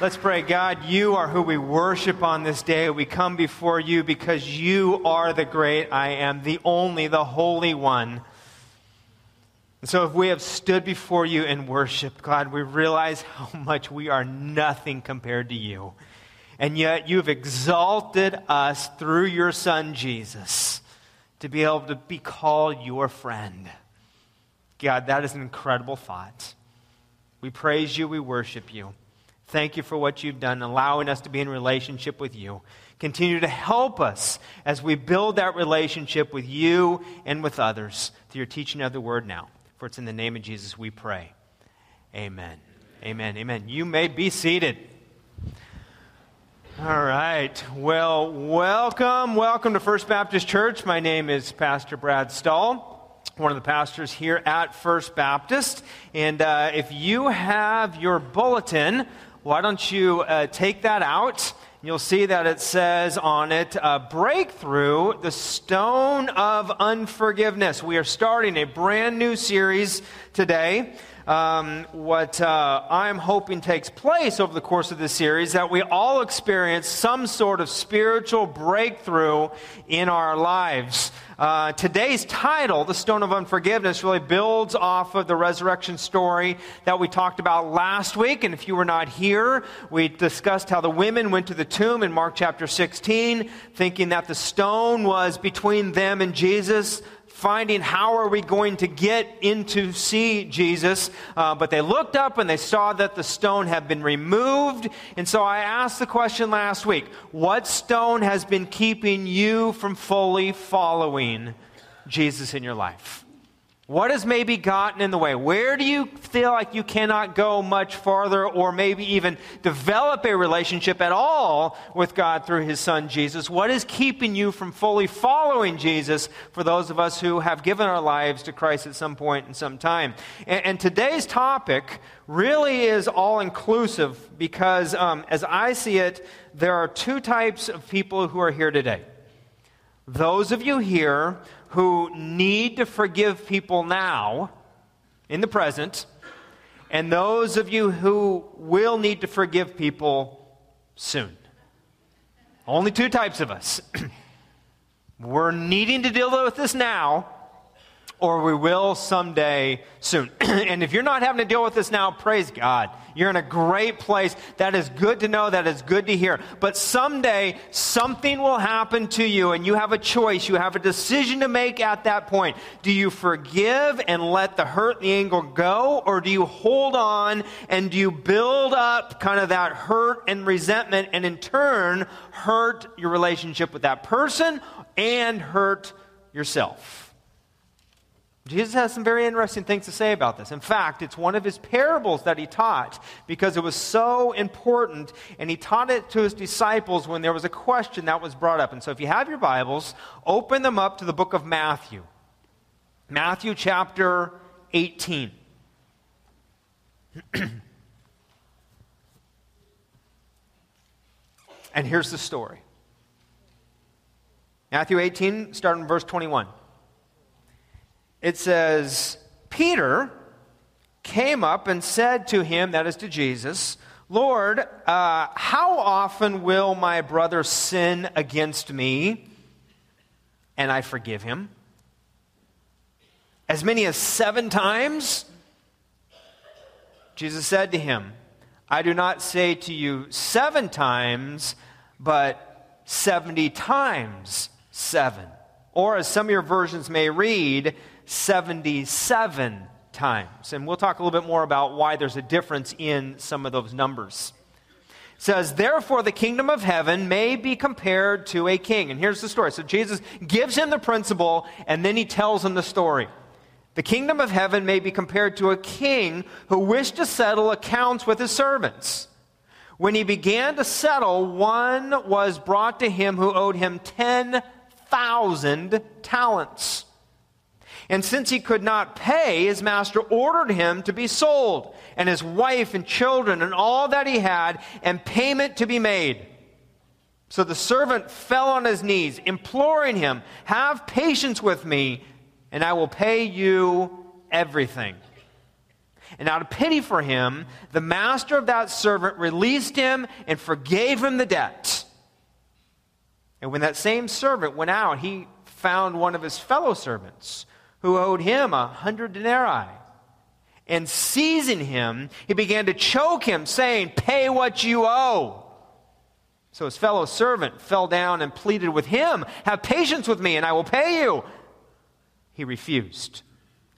Let's pray. God, you are who we worship on this day. We come before you because you are the great I am, the only, the Holy One. And so, if we have stood before you in worship, God, we realize how much we are nothing compared to you. And yet, you've exalted us through your Son, Jesus, to be able to be called your friend. God, that is an incredible thought. We praise you, we worship you. Thank you for what you've done, allowing us to be in relationship with you. Continue to help us as we build that relationship with you and with others through your teaching of the word now. For it's in the name of Jesus we pray. Amen. Amen. Amen. You may be seated. All right. Well, welcome. Welcome to First Baptist Church. My name is Pastor Brad Stahl one of the pastors here at First Baptist. And uh, if you have your bulletin, why don't you uh, take that out? You'll see that it says on it, uh, Breakthrough, the Stone of Unforgiveness. We are starting a brand new series today. Um, what uh, I'm hoping takes place over the course of this series that we all experience some sort of spiritual breakthrough in our lives. Uh, today's title, The Stone of Unforgiveness, really builds off of the resurrection story that we talked about last week. And if you were not here, we discussed how the women went to the tomb in Mark chapter 16, thinking that the stone was between them and Jesus finding how are we going to get in to see Jesus. Uh, but they looked up and they saw that the stone had been removed. And so I asked the question last week what stone has been keeping you from fully following Jesus in your life? What has maybe gotten in the way? Where do you feel like you cannot go much farther or maybe even develop a relationship at all with God through His Son Jesus? What is keeping you from fully following Jesus for those of us who have given our lives to Christ at some point in some time? And, and today's topic really is all inclusive because, um, as I see it, there are two types of people who are here today. Those of you here who need to forgive people now, in the present, and those of you who will need to forgive people soon. Only two types of us. We're needing to deal with this now, or we will someday soon. and if you're not having to deal with this now, praise God. You're in a great place. That is good to know. That is good to hear. But someday, something will happen to you, and you have a choice. You have a decision to make at that point. Do you forgive and let the hurt and the anger go, or do you hold on and do you build up kind of that hurt and resentment, and in turn, hurt your relationship with that person and hurt yourself? Jesus has some very interesting things to say about this. In fact, it's one of his parables that he taught because it was so important, and he taught it to his disciples when there was a question that was brought up. And so, if you have your Bibles, open them up to the book of Matthew. Matthew chapter 18. and here's the story Matthew 18, starting in verse 21 it says, Peter came up and said to him, that is to Jesus, Lord, uh, how often will my brother sin against me and I forgive him? As many as seven times? Jesus said to him, I do not say to you seven times, but 70 times seven. Or as some of your versions may read, 77 times. And we'll talk a little bit more about why there's a difference in some of those numbers. It says, Therefore, the kingdom of heaven may be compared to a king. And here's the story. So Jesus gives him the principle, and then he tells him the story. The kingdom of heaven may be compared to a king who wished to settle accounts with his servants. When he began to settle, one was brought to him who owed him 10,000 talents. And since he could not pay, his master ordered him to be sold, and his wife and children and all that he had, and payment to be made. So the servant fell on his knees, imploring him, Have patience with me, and I will pay you everything. And out of pity for him, the master of that servant released him and forgave him the debt. And when that same servant went out, he found one of his fellow servants who owed him a hundred denarii. And seizing him, he began to choke him, saying, Pay what you owe. So his fellow servant fell down and pleaded with him, Have patience with me, and I will pay you. He refused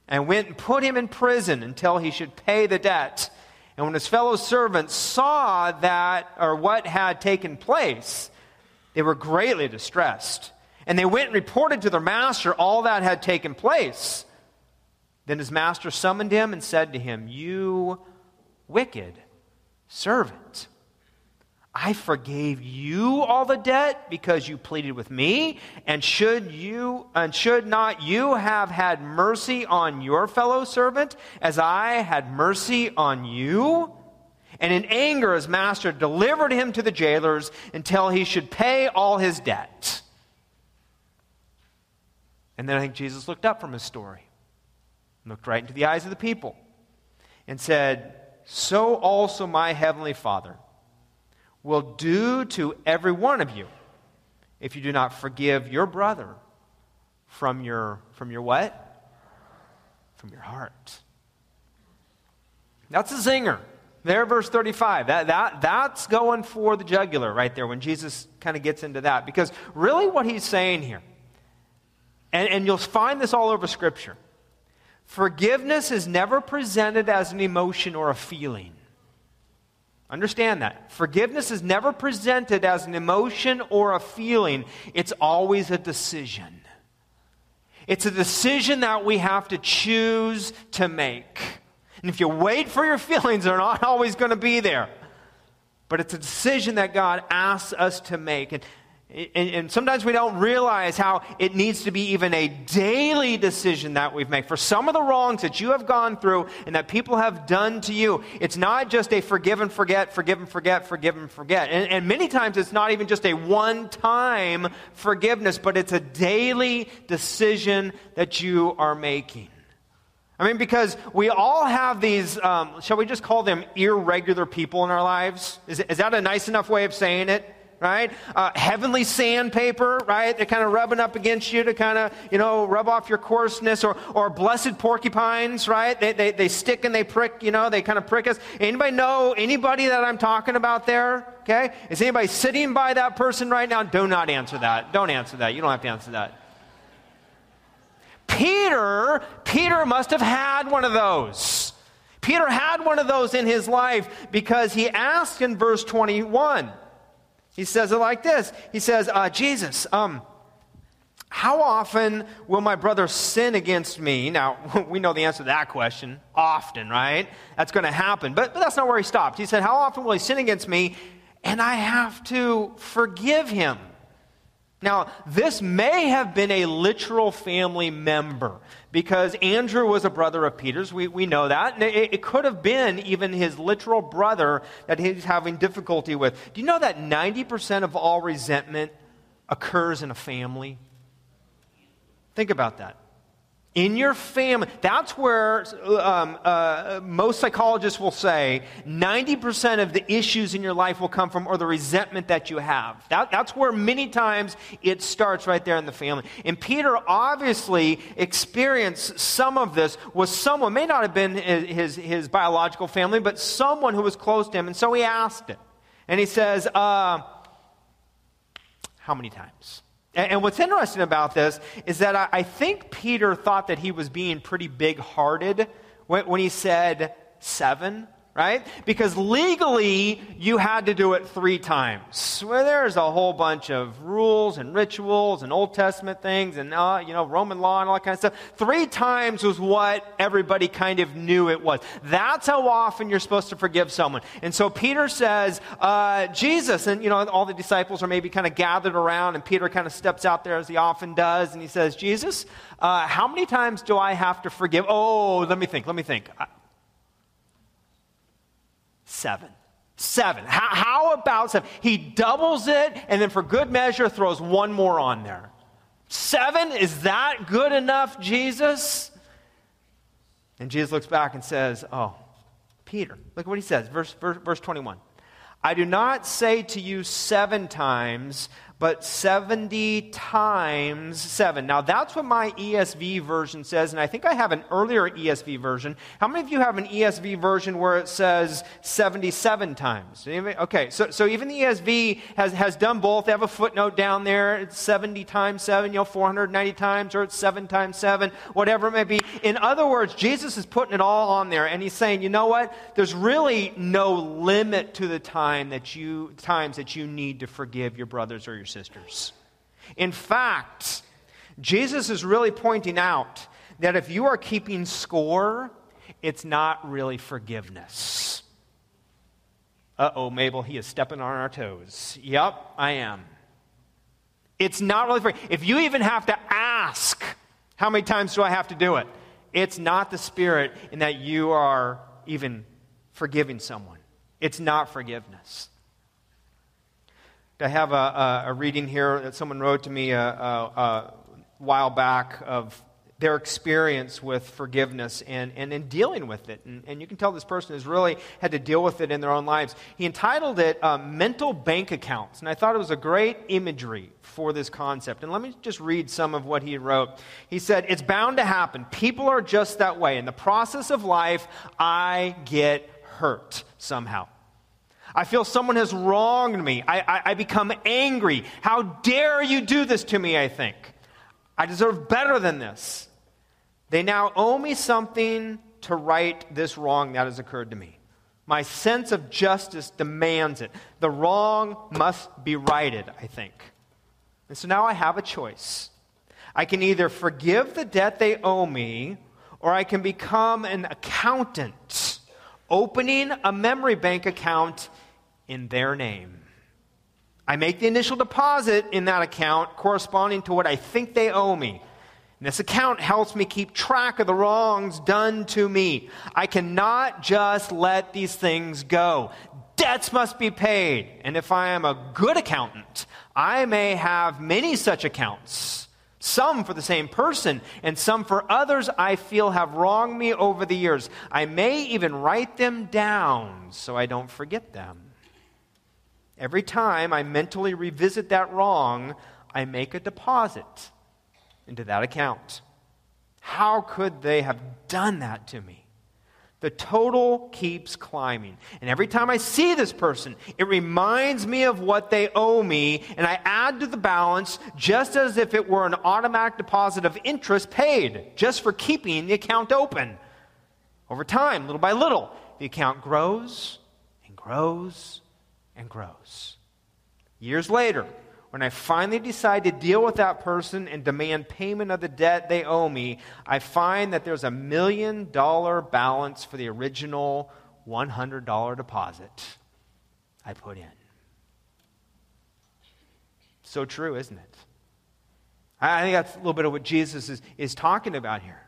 and went and put him in prison until he should pay the debt. And when his fellow servants saw that, or what had taken place, they were greatly distressed. And they went and reported to their master all that had taken place. Then his master summoned him and said to him, You wicked servant. I forgave you all the debt because you pleaded with me, and should you and should not you have had mercy on your fellow servant as I had mercy on you? And in anger his master delivered him to the jailers until he should pay all his debt. And then I think Jesus looked up from his story, looked right into the eyes of the people, and said, So also my heavenly Father will do to every one of you if you do not forgive your brother from your from your what? From your heart. That's a zinger. There, verse 35. That, that, that's going for the jugular right there when Jesus kind of gets into that. Because really, what he's saying here, and, and you'll find this all over Scripture, forgiveness is never presented as an emotion or a feeling. Understand that. Forgiveness is never presented as an emotion or a feeling, it's always a decision. It's a decision that we have to choose to make. And if you wait for your feelings, they're not always going to be there. But it's a decision that God asks us to make. And and, and, sometimes we don't realize how it needs to be even a daily decision that we've made. For some of the wrongs that you have gone through and that people have done to you, it's not just a forgive and forget, forgive and forget, forgive and forget. And, and many times it's not even just a one time forgiveness, but it's a daily decision that you are making. I mean, because we all have these, um, shall we just call them irregular people in our lives? Is, is that a nice enough way of saying it? Right? Uh, heavenly sandpaper, right? They're kind of rubbing up against you to kind of, you know, rub off your coarseness. Or, or blessed porcupines, right? They, they, they stick and they prick, you know, they kind of prick us. Anybody know anybody that I'm talking about there? Okay? Is anybody sitting by that person right now? Do not answer that. Don't answer that. You don't have to answer that. Peter, Peter must have had one of those. Peter had one of those in his life because he asked in verse 21 he says it like this He says, uh, Jesus, um, how often will my brother sin against me? Now, we know the answer to that question. Often, right? That's going to happen. But, but that's not where he stopped. He said, How often will he sin against me? And I have to forgive him. Now, this may have been a literal family member because Andrew was a brother of Peter's. We, we know that. And it, it could have been even his literal brother that he's having difficulty with. Do you know that 90% of all resentment occurs in a family? Think about that in your family. That's where um, uh, most psychologists will say 90% of the issues in your life will come from, or the resentment that you have. That, that's where many times it starts right there in the family. And Peter obviously experienced some of this with someone, may not have been his, his biological family, but someone who was close to him. And so he asked it. And he says, uh, How many times? And what's interesting about this is that I think Peter thought that he was being pretty big hearted when he said seven right? Because legally, you had to do it three times. Well, there's a whole bunch of rules and rituals and Old Testament things and, uh, you know, Roman law and all that kind of stuff. Three times was what everybody kind of knew it was. That's how often you're supposed to forgive someone. And so Peter says, uh, Jesus, and, you know, all the disciples are maybe kind of gathered around, and Peter kind of steps out there as he often does, and he says, Jesus, uh, how many times do I have to forgive? Oh, let me think, let me think. Seven. Seven. How, how about seven? He doubles it and then for good measure throws one more on there. Seven? Is that good enough, Jesus? And Jesus looks back and says, Oh, Peter. Look what he says, verse, verse, verse 21. I do not say to you seven times, but 70 times 7. Now, that's what my ESV version says, and I think I have an earlier ESV version. How many of you have an ESV version where it says 77 times? Okay, so, so even the ESV has, has done both. They have a footnote down there. It's 70 times 7, you know, 490 times, or it's 7 times 7, whatever it may be. In other words, Jesus is putting it all on there, and he's saying, you know what? There's really no limit to the time that you, times that you need to forgive your brothers or your sisters. In fact, Jesus is really pointing out that if you are keeping score, it's not really forgiveness. Uh oh, Mabel, he is stepping on our toes. Yep, I am. It's not really for if you even have to ask, how many times do I have to do it? It's not the spirit in that you are even forgiving someone. It's not forgiveness. I have a, a, a, reading here that someone wrote to me a, a, while back of their experience with forgiveness and, and in dealing with it. And, and, you can tell this person has really had to deal with it in their own lives. He entitled it uh, Mental Bank Accounts. And I thought it was a great imagery for this concept. And let me just read some of what he wrote. He said, It's bound to happen. People are just that way. In the process of life, I get hurt somehow. I feel someone has wronged me. I, I, I, become angry. How dare you do this to me, I think. I deserve better than this. They now owe me something to right this wrong that has occurred to me. My sense of justice demands it. The wrong must be righted, I think. And so now I have a choice. I can either forgive the debt they owe me, or I can become an accountant, opening a memory bank account in their name. I make the initial deposit in that account corresponding to what I think they owe me. And this account helps me keep track of the wrongs done to me. I cannot just let these things go. Debts must be paid. And if I am a good accountant, I may have many such accounts. Some for the same person, and some for others I feel have wronged me over the years. I may even write them down so I don't forget them. Every time I mentally revisit that wrong, I make a deposit into that account. How could they have done that to me? The total keeps climbing. And every time I see this person, it reminds me of what they owe me, and I add to the balance just as if it were an automatic deposit of interest paid just for keeping the account open. Over time, little by little, the account grows and grows and grows. Years later, when I finally decide to deal with that person and demand payment of the debt they owe me, I find that there's a million dollar balance for the original $100 deposit I put in. So true, isn't it? I think that's a little bit of what Jesus is, is talking about here.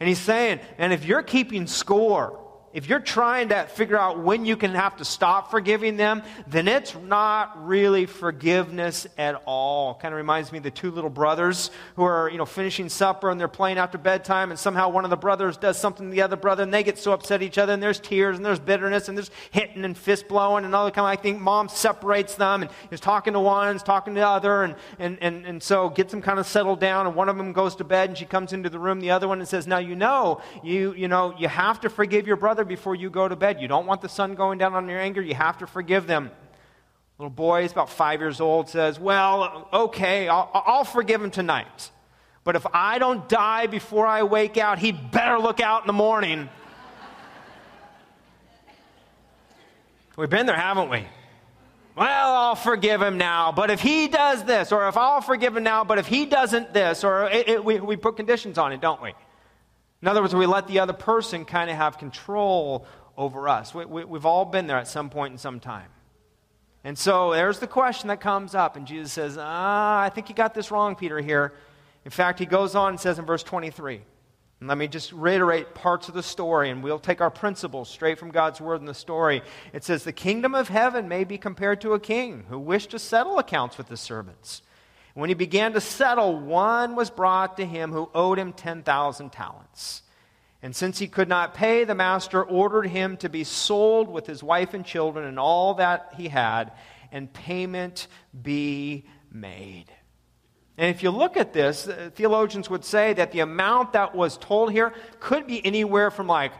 And he's saying, and if you're keeping score, if you're trying to figure out when you can have to stop forgiving them, then it's not really forgiveness at all. Kind of reminds me of the two little brothers who are, you know, finishing supper and they're playing after bedtime, and somehow one of the brothers does something to the other brother, and they get so upset at each other, and there's tears, and there's bitterness, and there's hitting and fist blowing, and all the kind. Of, I think mom separates them, and is talking to one, is talking to the other, and, and, and, and so gets them kind of settled down, and one of them goes to bed, and she comes into the room, the other one, and says, Now you know, you, you know, you have to forgive your brother before you go to bed. You don't want the sun going down on your anger. You have to forgive them. Little boy, he's about five years old, says, Well, okay, I'll, I'll forgive him tonight. But if I don't die before I wake out, he'd better look out in the morning. We've been there, haven't we? Well, I'll forgive him now, but if he does this, or if I'll forgive him now, but if he doesn't this, or it, it, we, we put conditions on it, don't we? In other words, we let the other person kind of have control over us. We, we, we've all been there at some point in some time. And so there's the question that comes up, and Jesus says, Ah, I think you got this wrong, Peter, here. In fact, he goes on and says in verse 23, and let me just reiterate parts of the story, and we'll take our principles straight from God's word in the story. It says, The kingdom of heaven may be compared to a king who wished to settle accounts with his servants. When he began to settle, one was brought to him who owed him 10,000 talents. And since he could not pay, the master ordered him to be sold with his wife and children and all that he had, and payment be made. And if you look at this, uh, theologians would say that the amount that was told here could be anywhere from like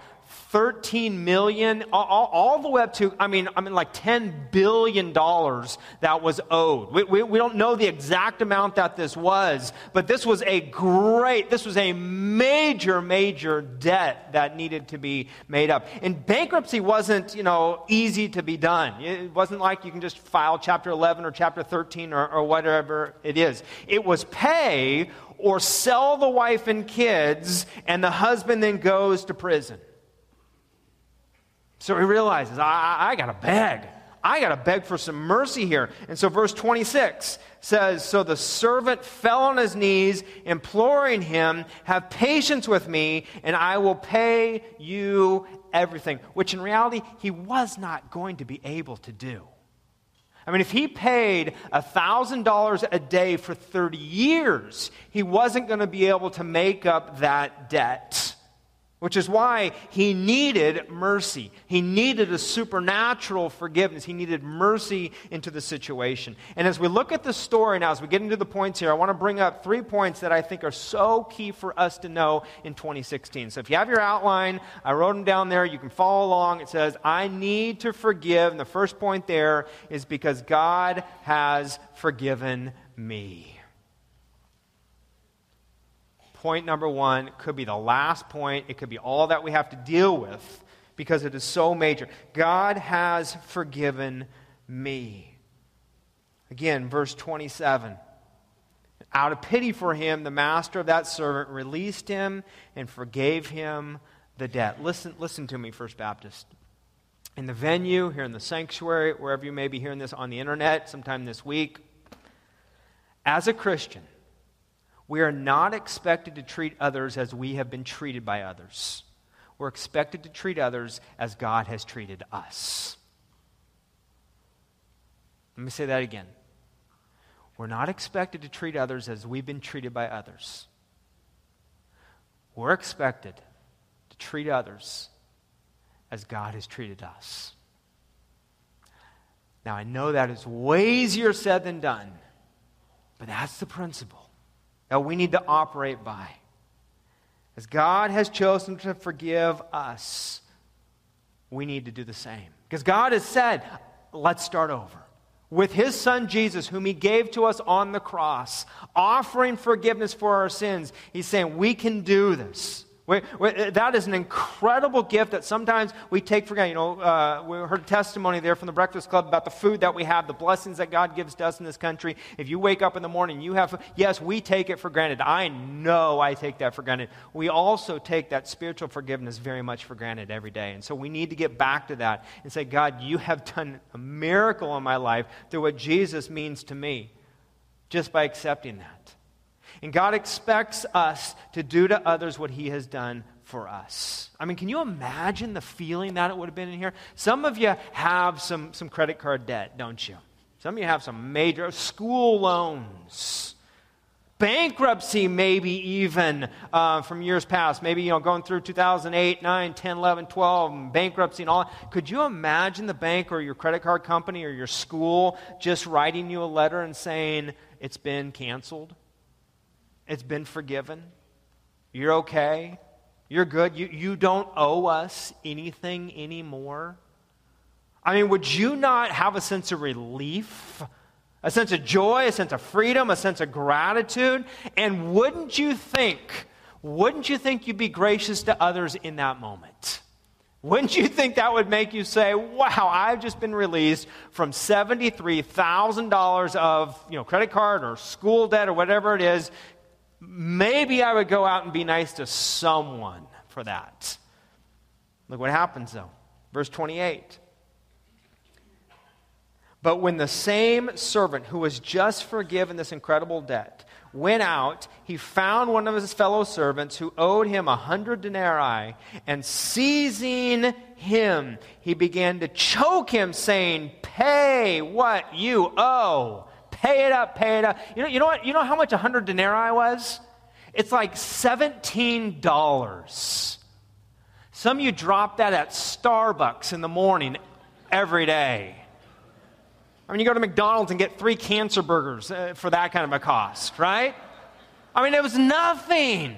13 million, all, all, the way up to, I mean, I mean, like 10 billion dollars that was owed. We, we, we, don't know the exact amount that this was, but this was a great, this was a major, major debt that needed to be made up. And bankruptcy wasn't, you know, easy to be done. It wasn't like you can just file chapter 11 or chapter 13 or, or whatever it is. It was pay or sell the wife and kids, and the husband then goes to prison. So he realizes, I, I, I got to beg. I got to beg for some mercy here. And so, verse 26 says So the servant fell on his knees, imploring him, Have patience with me, and I will pay you everything. Which in reality, he was not going to be able to do. I mean, if he paid $1,000 a day for 30 years, he wasn't going to be able to make up that debt which is why he needed mercy. He needed a supernatural forgiveness. He needed mercy into the situation. And as we look at the story now, as we get into the points here, I want to bring up three points that I think are so key for us to know in 2016. So if you have your outline, I wrote them down there. You can follow along. It says, I need to forgive. And the first point there is because God has forgiven me point number one could be the last point. It could be all that we have to deal with because it is so major. God has forgiven me. Again, verse 27. Out of pity for him, the master of that servant released him and forgave him the debt. Listen, listen to me, First Baptist. In the venue, here in the sanctuary, wherever you may be hearing this on the internet sometime this week, as a Christian, we are not expected to treat others as we have been treated by others. We're expected to treat others as God has treated us. Let me say that again. We're not expected to treat others as we've been treated by others. We're expected to treat others as God has treated us. Now, I know that is way easier said than done, but that's the principle that we need to operate by. As God has chosen to forgive us, we need to do the same. Because God has said, let's start over. With his son Jesus, whom he gave to us on the cross, offering forgiveness for our sins, he's saying, we can do this. We, we, that is an incredible gift that sometimes we take for granted. You know, uh, we heard testimony there from the Breakfast Club about the food that we have, the blessings that God gives to us in this country. If you wake up in the morning, you have, yes, we take it for granted. I know I take that for granted. We also take that spiritual forgiveness very much for granted every day. And so we need to get back to that and say, God, you have done a miracle in my life through what Jesus means to me just by accepting that. And God expects us to do to others what He has done for us. I mean, can you imagine the feeling that it would have been in here? Some of you have some, some credit card debt, don't you? Some of you have some major school loans. Bankruptcy, maybe even uh, from years past, maybe you know going through 2008, 9, 10, 11, 12, bankruptcy and all. Could you imagine the bank or your credit card company or your school just writing you a letter and saying it's been canceled? It's been forgiven. You're okay. You're good. You, you don't owe us anything anymore. I mean, would you not have a sense of relief, a sense of joy, a sense of freedom, a sense of gratitude? And wouldn't you think, wouldn't you think you'd be gracious to others in that moment? Wouldn't you think that would make you say, wow, I've just been released from $73,000 of you know, credit card or school debt or whatever it is, maybe I would go out and be nice to someone for that. Look what happens though. Verse 28. But when the same servant who was just forgiven this incredible debt went out, he found one of his fellow servants who owed him a hundred denarii, and seizing him, he began to choke him, saying, Pay what you owe. Pay it up, pay it up. You know, you know what? You know how much a 100 denarii was? It's like $17 Some of you drop that at Starbucks in the morning every day. I mean, you go to McDonald's and get three cancer burgers uh, for that kind of a cost, right? I mean, it was nothing.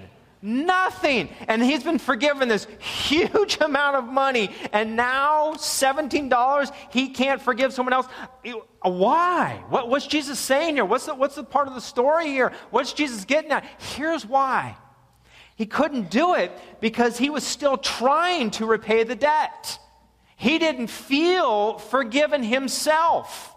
Nothing. And he's been forgiven this huge amount of money. And now, $17, he can't forgive someone else. Uh, why? What, what's Jesus saying here? What's the, what's the part of the story here? What's Jesus getting at? Here's why. He couldn't do it because he was still trying to repay the debt. He didn't feel forgiven himself.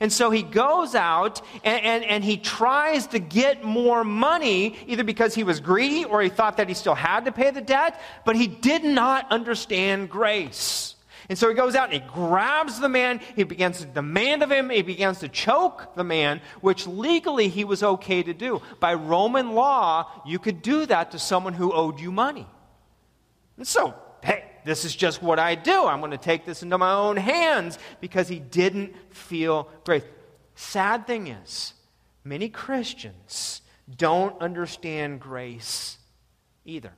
And so he goes out and, and, and, he tries to get more money, either because he was greedy or he thought that he still had to pay the debt, but he did not understand grace. And so he goes out and he grabs the man, he begins to demand of him, he begins to choke the man, which legally he was okay to do. By Roman law, you could do that to someone who owed you money. And so, hey, this is just what I do. I'm going to take this into my own hands because he didn't feel grace. Sad thing is, many Christians don't understand grace either.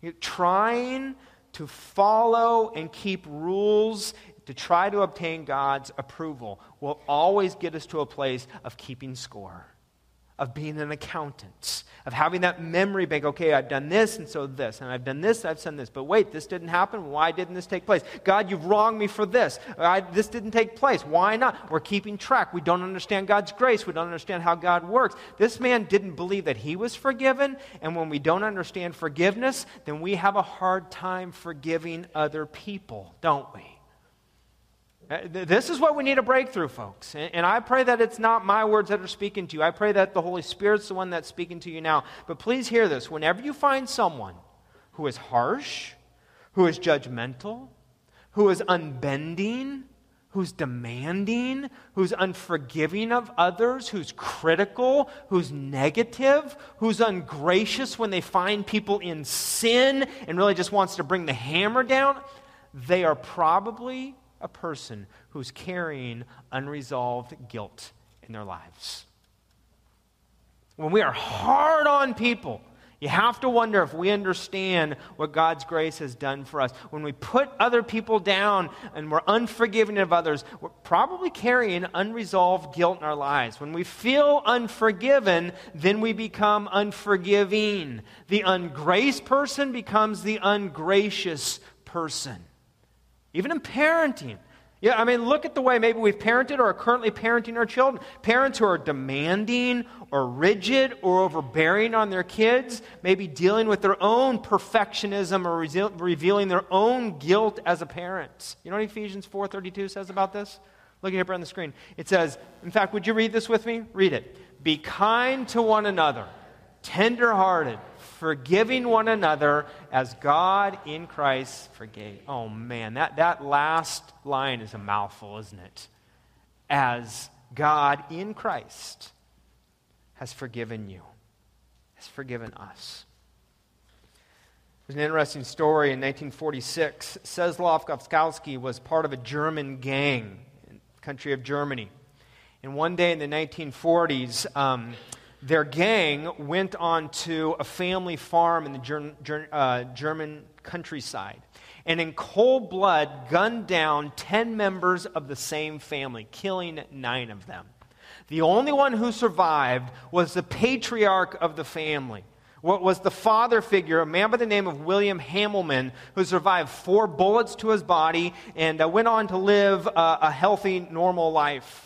You're trying to follow and keep rules to try to obtain God's approval will always get us to a place of keeping score of being an accountant, of having that memory bank. Okay, I've done this, and so this, and I've done this, I've done this. But wait, this didn't happen. Why didn't this take place? God, you've wronged me for this. I, this didn't take place. Why not? We're keeping track. We don't understand God's grace. We don't understand how God works. This man didn't believe that he was forgiven, and when we don't understand forgiveness, then we have a hard time forgiving other people, don't we? Uh, this is what we need a breakthrough, folks. And I pray that it's not my words that are speaking to you. I pray that the Holy Spirit's the one that's speaking to you now. But please hear this. Whenever you find someone who is harsh, who is judgmental, who is unbending, who's demanding, who's unforgiving of others, who's critical, who's negative, who's ungracious when they find people in sin and really just wants to bring the hammer down, they are probably a person who's carrying unresolved guilt in their lives. When we are hard on people, you have to wonder if we understand what God's grace has done for us. When we put other people down and we're unforgiving of others, we're probably carrying unresolved guilt in our lives. When we feel unforgiven, then we become unforgiving. The ungraced person becomes the ungracious person. Even in parenting. Yeah, I mean, look at the way maybe we've parented or are currently parenting our children. Parents who are demanding or rigid or overbearing on their kids, maybe dealing with their own perfectionism or re- revealing their own guilt as a parent. You know what Ephesians 4.32 says about this? Look at here on the screen. It says, in fact, would you read this with me? Read it. Be kind to one another, tenderhearted, forgiving one another as God in Christ forgave. Oh man, that, that last line is a mouthful, isn't it? As God in Christ has forgiven you, has forgiven us. There's an interesting story in 1946. Czeslaw Gawkowski was part of a German gang in the country of Germany. And one day in the 1940s, um, their gang went on to a family farm in the Ger- Ger- uh, German countryside and in cold blood gunned down 10 members of the same family, killing nine of them. The only one who survived was the patriarch of the family. What was the father figure, a man by the name of William Hamelman, who survived four bullets to his body and uh, went on to live uh, a healthy, normal life.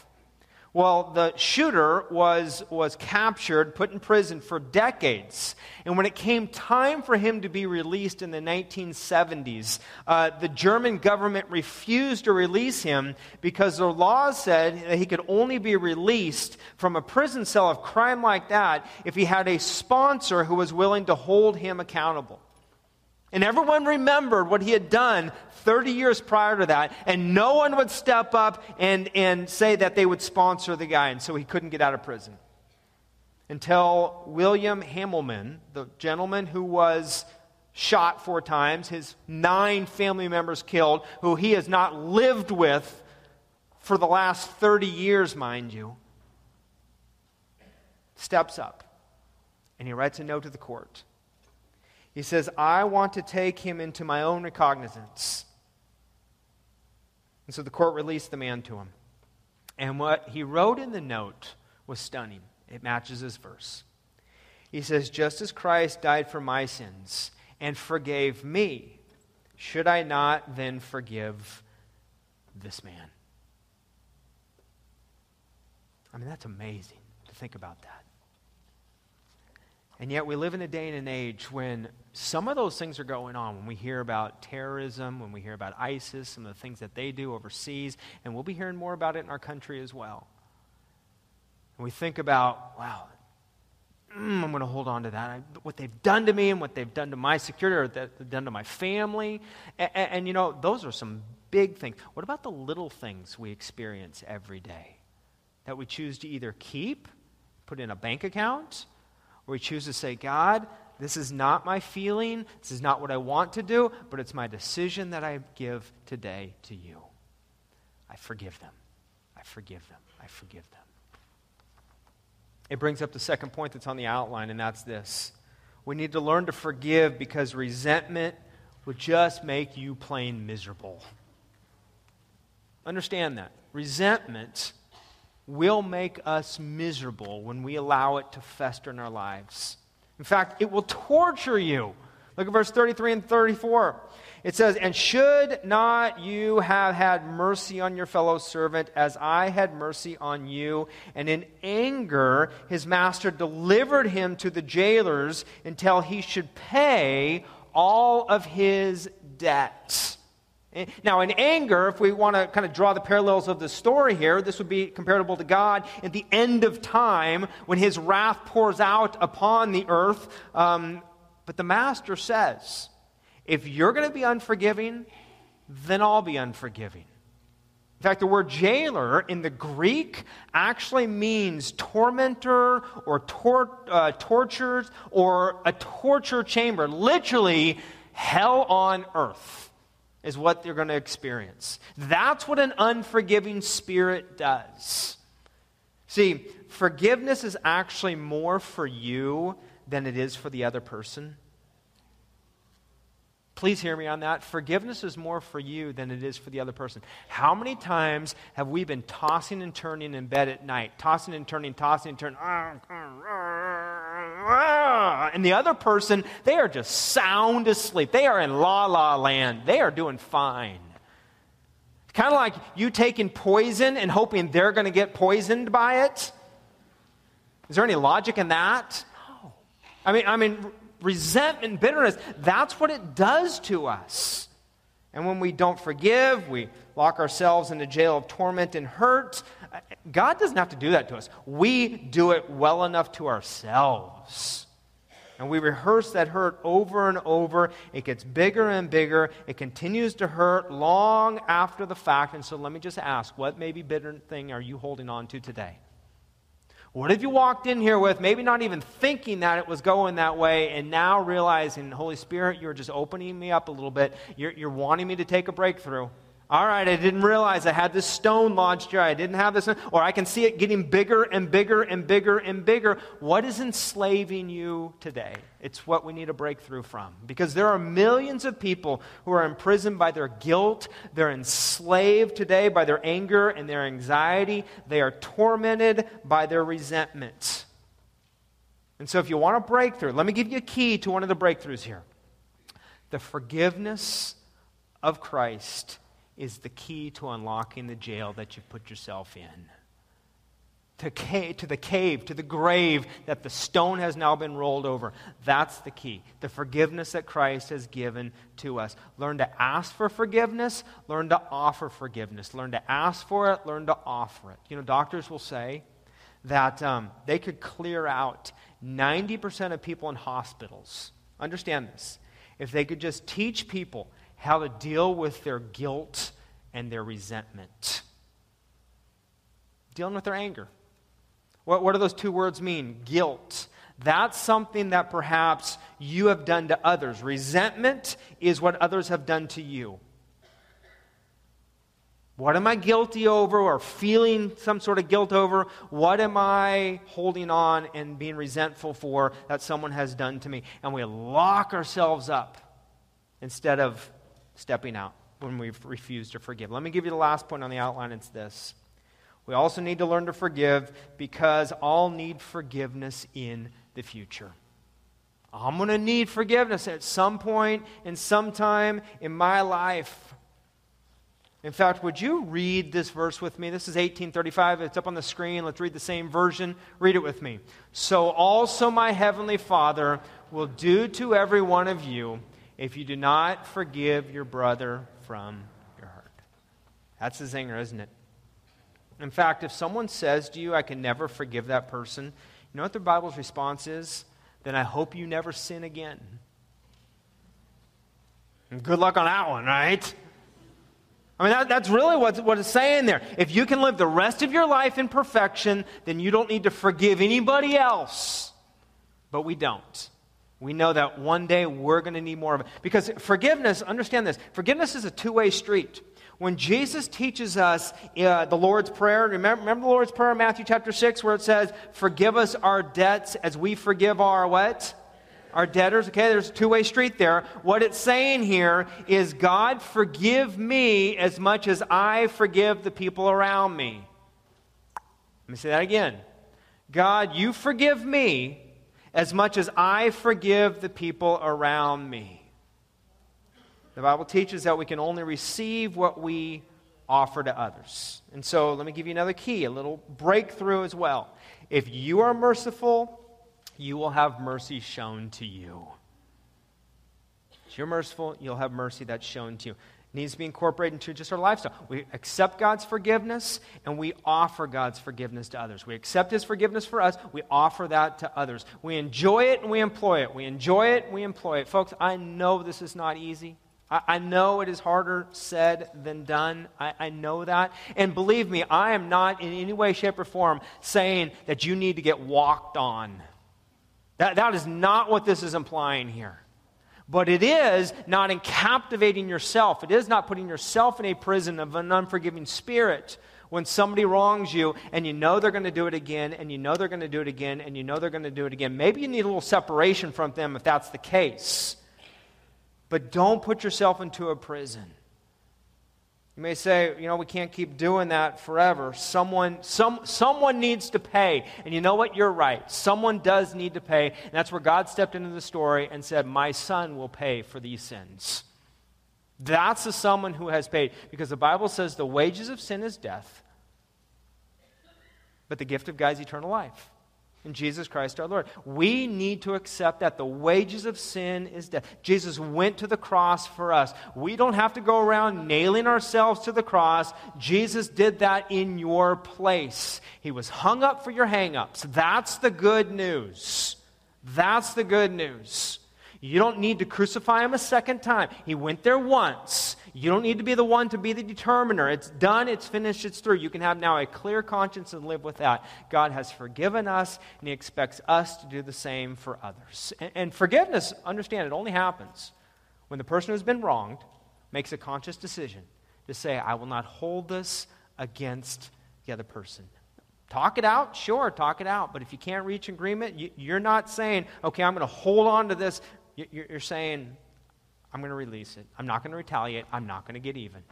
Well, the shooter was, was captured, put in prison for decades. And when it came time for him to be released in the 1970s, uh, the German government refused to release him because the law said that he could only be released from a prison cell of crime like that if he had a sponsor who was willing to hold him accountable. And everyone remembered what he had done 30 years prior to that, and no one would step up and, and say that they would sponsor the guy, and so he couldn't get out of prison. Until William Hamelman, the gentleman who was shot four times, his nine family members killed, who he has not lived with for the last 30 years, mind you, steps up and he writes a note to the court He says, I want to take him into my own recognizance. And so the court released the man to him. And what he wrote in the note was stunning. It matches his verse. He says, Just as Christ died for my sins and forgave me, should I not then forgive this man? I mean, that's amazing to think about that. And yet, we live in a day and an age when some of those things are going on. When we hear about terrorism, when we hear about ISIS, some of the things that they do overseas, and we'll be hearing more about it in our country as well. And we think about, wow, mm, I'm going to hold on to that. I, what they've done to me and what they've done to my security or that they've done to my family. And, and, and, you know, those are some big things. What about the little things we experience every day that we choose to either keep, put in a bank account, where we choose to say, God, this is not my feeling, this is not what I want to do, but it's my decision that I give today to you. I forgive them. I forgive them. I forgive them. It brings up the second point that's on the outline, and that's this. We need to learn to forgive because resentment would just make you plain miserable. Understand that. Resentment will make us miserable when we allow it to fester in our lives. In fact, it will torture you. Look at verse 33 and 34. It says, And should not you have had mercy on your fellow servant as I had mercy on you? And in anger, his master delivered him to the jailers until he should pay all of his debts. Eh, now, in anger, if we want to kind of draw the parallels of the story here, this would be comparable to God at the end of time when his wrath pours out upon the earth. Um, but the master says, if you're going to be unforgiving, then I'll be unforgiving. In fact, the word jailer in the Greek actually means tormentor or tor- uh, tortures or a torture chamber. Literally, hell on earth is what they're going to experience. That's what an unforgiving spirit does. See, forgiveness is actually more for you than it is for the other person. Please hear me on that. Forgiveness is more for you than it is for the other person. How many times have we been tossing and turning in bed at night? Tossing and turning, tossing and turning. And the other person, they are just sound asleep. They are in la la land. They are doing fine. It's Kind of like you taking poison and hoping they're going to get poisoned by it. Is there any logic in that? No. I mean, I mean, resentment bitterness, that's what it does to us. And when we don't forgive, we lock ourselves in a jail of torment and hurt. God doesn't have to do that to us. We do it well enough to ourselves. And we rehearse that hurt over and over. It gets bigger and bigger. It continues to hurt long after the fact. And so let me just ask what maybe bitter thing are you holding on to today? What have you walked in here with maybe not even thinking that it was going that way, and now realizing, Holy Spirit, you're just opening me up a little bit. You're, you're wanting me to take a breakthrough. All right, I didn't realize I had this stone lodged here. I didn't have this, or I can see it getting bigger and bigger and bigger and bigger. What is enslaving you today? It's what we need a breakthrough from. Because there are millions of people who are imprisoned by their guilt. They're enslaved today by their anger and their anxiety. They are tormented by their resentment. And so, if you want a breakthrough, let me give you a key to one of the breakthroughs here the forgiveness of Christ is the key to unlocking the jail that you put yourself in. To, ca- to the cave, to the grave that the stone has now been rolled over. That's the key. The forgiveness that Christ has given to us. Learn to ask for forgiveness, learn to offer forgiveness. Learn to ask for it, learn to offer it. You know, doctors will say that um, they could clear out 90% of people in hospitals. Understand this. If they could just teach people how to deal with their guilt and their resentment. Dealing with their anger. What, what do those two words mean? Guilt. That's something that perhaps you have done to others. Resentment is what others have done to you. What am I guilty over or feeling some sort of guilt over? What am I holding on and being resentful for that someone has done to me? And we lock ourselves up instead of stepping out when we refuse to forgive. Let me give you the last point on the outline. It's this. We also need to learn to forgive because all need forgiveness in the future. I'm going to need forgiveness at some point and sometime in my life. In fact, would you read this verse with me? This is 1835. It's up on the screen. Let's read the same version. Read it with me. So also my heavenly Father will do to every one of you if you do not forgive your brother from your heart. That's the zinger, isn't it? In fact, if someone says to you, I can never forgive that person, you know what the Bible's response is? Then I hope you never sin again. And good luck on that one, right? I mean, that, that's really what, what it's saying there. If you can live the rest of your life in perfection, then you don't need to forgive anybody else. But we don't. We know that one day we're going to need more of it. Because forgiveness, understand this, forgiveness is a two way street. When Jesus teaches us uh, the Lord's Prayer, remember, remember the Lord's Prayer in Matthew chapter 6 where it says, Forgive us our debts as we forgive our what? our debtors. Okay, there's a two way street there. What it's saying here is God, forgive me as much as I forgive the people around me. Let me say that again. God, you forgive me as much as I forgive the people around me. The Bible teaches that we can only receive what we offer to others. And so let me give you another key, a little breakthrough as well. If you are merciful, you will have mercy shown to you. If you're merciful, you'll have mercy that's shown to you. Needs to be incorporated into just our lifestyle. We accept God's forgiveness and we offer God's forgiveness to others. We accept His forgiveness for us, we offer that to others. We enjoy it and we employ it. We enjoy it and we employ it. Folks, I know this is not easy. I, I know it is harder said than done. I, I know that. And believe me, I am not in any way, shape, or form saying that you need to get walked on. That, that is not what this is implying here. But it is not in captivating yourself. It is not putting yourself in a prison of an unforgiving spirit when somebody wrongs you and you know they're going to do it again and you know they're going to do it again and you know they're going to do it again. Maybe you need a little separation from them if that's the case. But don't put yourself into a prison. You may say, you know, we can't keep doing that forever. Someone, some, someone needs to pay. And you know what? You're right. Someone does need to pay. And that's where God stepped into the story and said, My son will pay for these sins. That's the someone who has paid. Because the Bible says the wages of sin is death, but the gift of God is eternal life in Jesus Christ our Lord. We need to accept that the wages of sin is death. Jesus went to the cross for us. We don't have to go around nailing ourselves to the cross. Jesus did that in your place. He was hung up for your hangups. That's the good news. That's the good news. You don't need to crucify him a second time. He went there once. You don't need to be the one to be the determiner. It's done, it's finished, it's through. You can have now a clear conscience and live with that. God has forgiven us, and He expects us to do the same for others. And, and forgiveness, understand, it only happens when the person who's been wronged makes a conscious decision to say, I will not hold this against the other person. Talk it out, sure, talk it out. But if you can't reach agreement, you, are not saying, okay, I'm going to hold on to this. You're saying, I'm going to release it. I'm not going to retaliate. I'm not going to get even.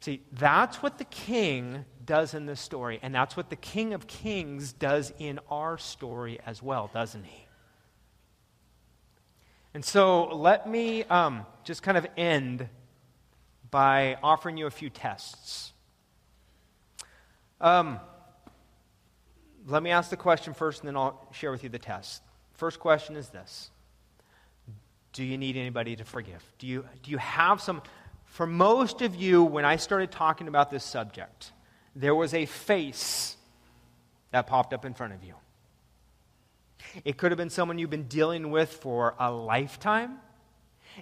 See, that's what the king does in this story, and that's what the King of Kings does in our story as well, doesn't he? And so let me um, just kind of end by offering you a few tests. Um, let me ask the question first, and then I'll share with you the test. First question is this do you need anybody to forgive? Do you, do you have some? For most of you, when I started talking about this subject, there was a face that popped up in front of you. It could have been someone you've been dealing with for a lifetime.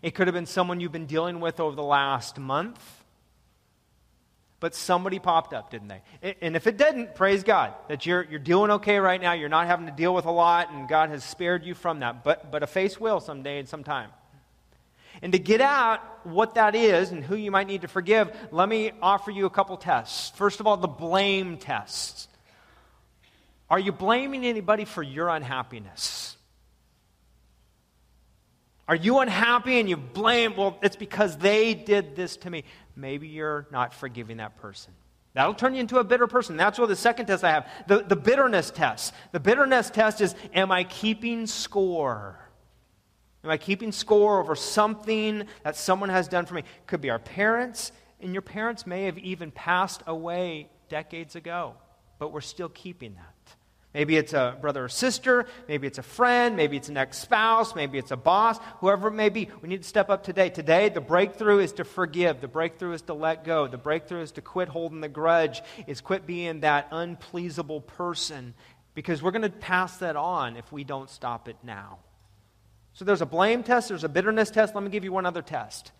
It could have been someone you've been dealing with over the last month but somebody popped up, didn't they? And if it didn't, praise God that you're, you're doing okay right now. You're not having to deal with a lot, and God has spared you from that. But, but a face will someday and sometime. And to get out what that is and who you might need to forgive, let me offer you a couple tests. First of all, the blame test. Are you blaming anybody for your unhappiness? Are you unhappy and you blame, well, it's because they did this to me? Maybe you're not forgiving that person. That'll turn you into a bitter person. That's what the second test I have the, the bitterness test. The bitterness test is Am I keeping score? Am I keeping score over something that someone has done for me? Could be our parents, and your parents may have even passed away decades ago, but we're still keeping that. Maybe it's a brother or sister, maybe it's a friend, maybe it's an ex spouse, maybe it's a boss, whoever it may be. We need to step up today. Today, the breakthrough is to forgive, the breakthrough is to let go, the breakthrough is to quit holding the grudge, is quit being that unpleasable person, because we're going to pass that on if we don't stop it now. So there's a blame test, there's a bitterness test. Let me give you one other test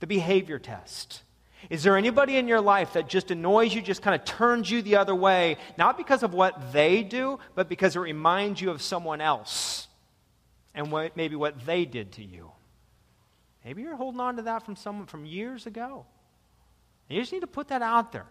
the behavior test. Is there anybody in your life that just annoys you, just kind of turns you the other way, not because of what they do, but because it reminds you of someone else and what, maybe what they did to you? Maybe you're holding on to that from someone from years ago. And you just need to put that out there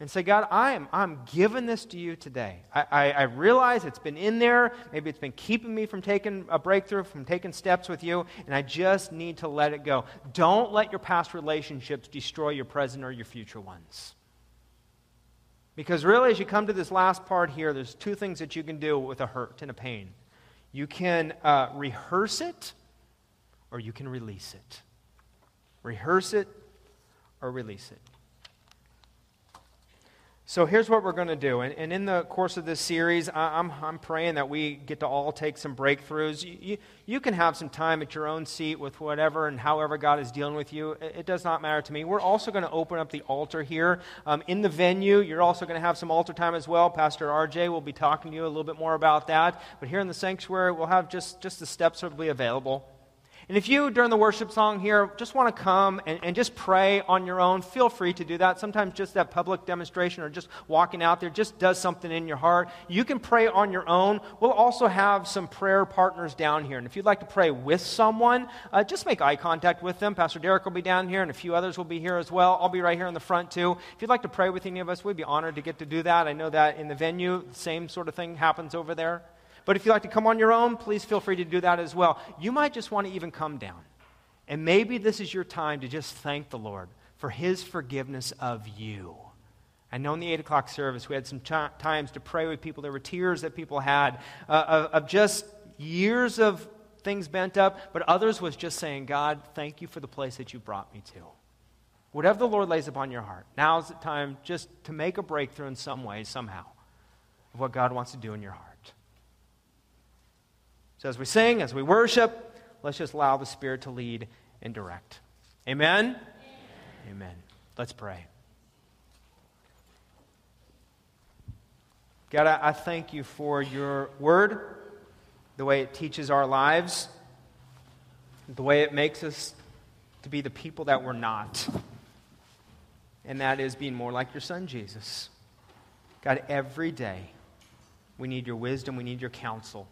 and say, God, I am, I'm giving this to you today. I, I, I, realize it's been in there. Maybe it's been keeping me from taking a breakthrough, from taking steps with you, and I just need to let it go. Don't let your past relationships destroy your present or your future ones. Because really, as you come to this last part here, there's two things that you can do with a hurt and a pain. You can uh, rehearse it, or you can release it. Rehearse it, or release it. So here's what we're going to do. And, and, in the course of this series, I, am I'm, I'm praying that we get to all take some breakthroughs. You, you, you, can have some time at your own seat with whatever and however God is dealing with you. It, it does not matter to me. We're also going to open up the altar here. Um, in the venue, you're also going to have some altar time as well. Pastor RJ will be talking to you a little bit more about that. But here in the sanctuary, we'll have just, just the steps will be available. And if you, during the worship song here, just want to come and, and, just pray on your own, feel free to do that. Sometimes just that public demonstration or just walking out there just does something in your heart. You can pray on your own. We'll also have some prayer partners down here. And if you'd like to pray with someone, uh, just make eye contact with them. Pastor Derek will be down here, and a few others will be here as well. I'll be right here in the front, too. If you'd like to pray with any of us, we'd be honored to get to do that. I know that in the venue, the same sort of thing happens over there. But if you'd like to come on your own, please feel free to do that as well. You might just want to even come down. And maybe this is your time to just thank the Lord for his forgiveness of you. I know in the 8 o'clock service, we had some ch- times to pray with people. There were tears that people had uh, of, of just years of things bent up, but others was just saying, God, thank you for the place that you brought me to. Whatever the Lord lays upon your heart, now is the time just to make a breakthrough in some way, somehow, of what God wants to do in your heart. So as we sing, as we worship, let's just allow the Spirit to lead and direct. Amen? Amen. Amen. Let's pray. God, I, I thank you for your word, the way it teaches our lives, the way it makes us to be the people that we're not. And that is being more like your son, Jesus. God, every day we need your wisdom, we need your counsel.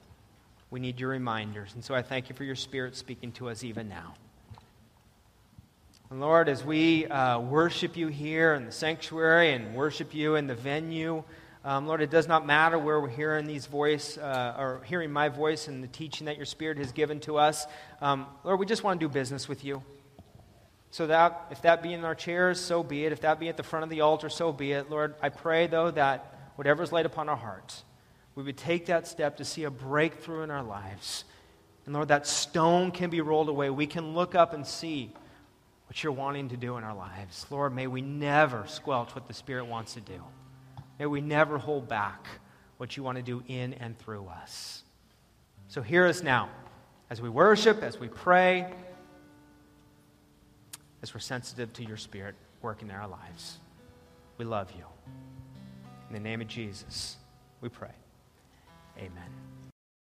We need your reminders. And so I thank you for your spirit speaking to us even now. And Lord, as we uh, worship you here in the sanctuary and worship you in the venue, um, Lord, it does not matter where we're hearing these voice uh, or hearing my voice and the teaching that your Spirit has given to us. Um, Lord, we just want to do business with you. So that if that be in our chairs, so be it. If that be at the front of the altar, so be it. Lord, I pray though that whatever is laid upon our hearts, we would take that step to see a breakthrough in our lives. And Lord, that stone can be rolled away. We can look up and see what you're wanting to do in our lives. Lord, may we never squelch what the Spirit wants to do. May we never hold back what you want to do in and through us. So hear us now as we worship, as we pray, as we're sensitive to your Spirit working in our lives. We love you. In the name of Jesus, we pray. Amen.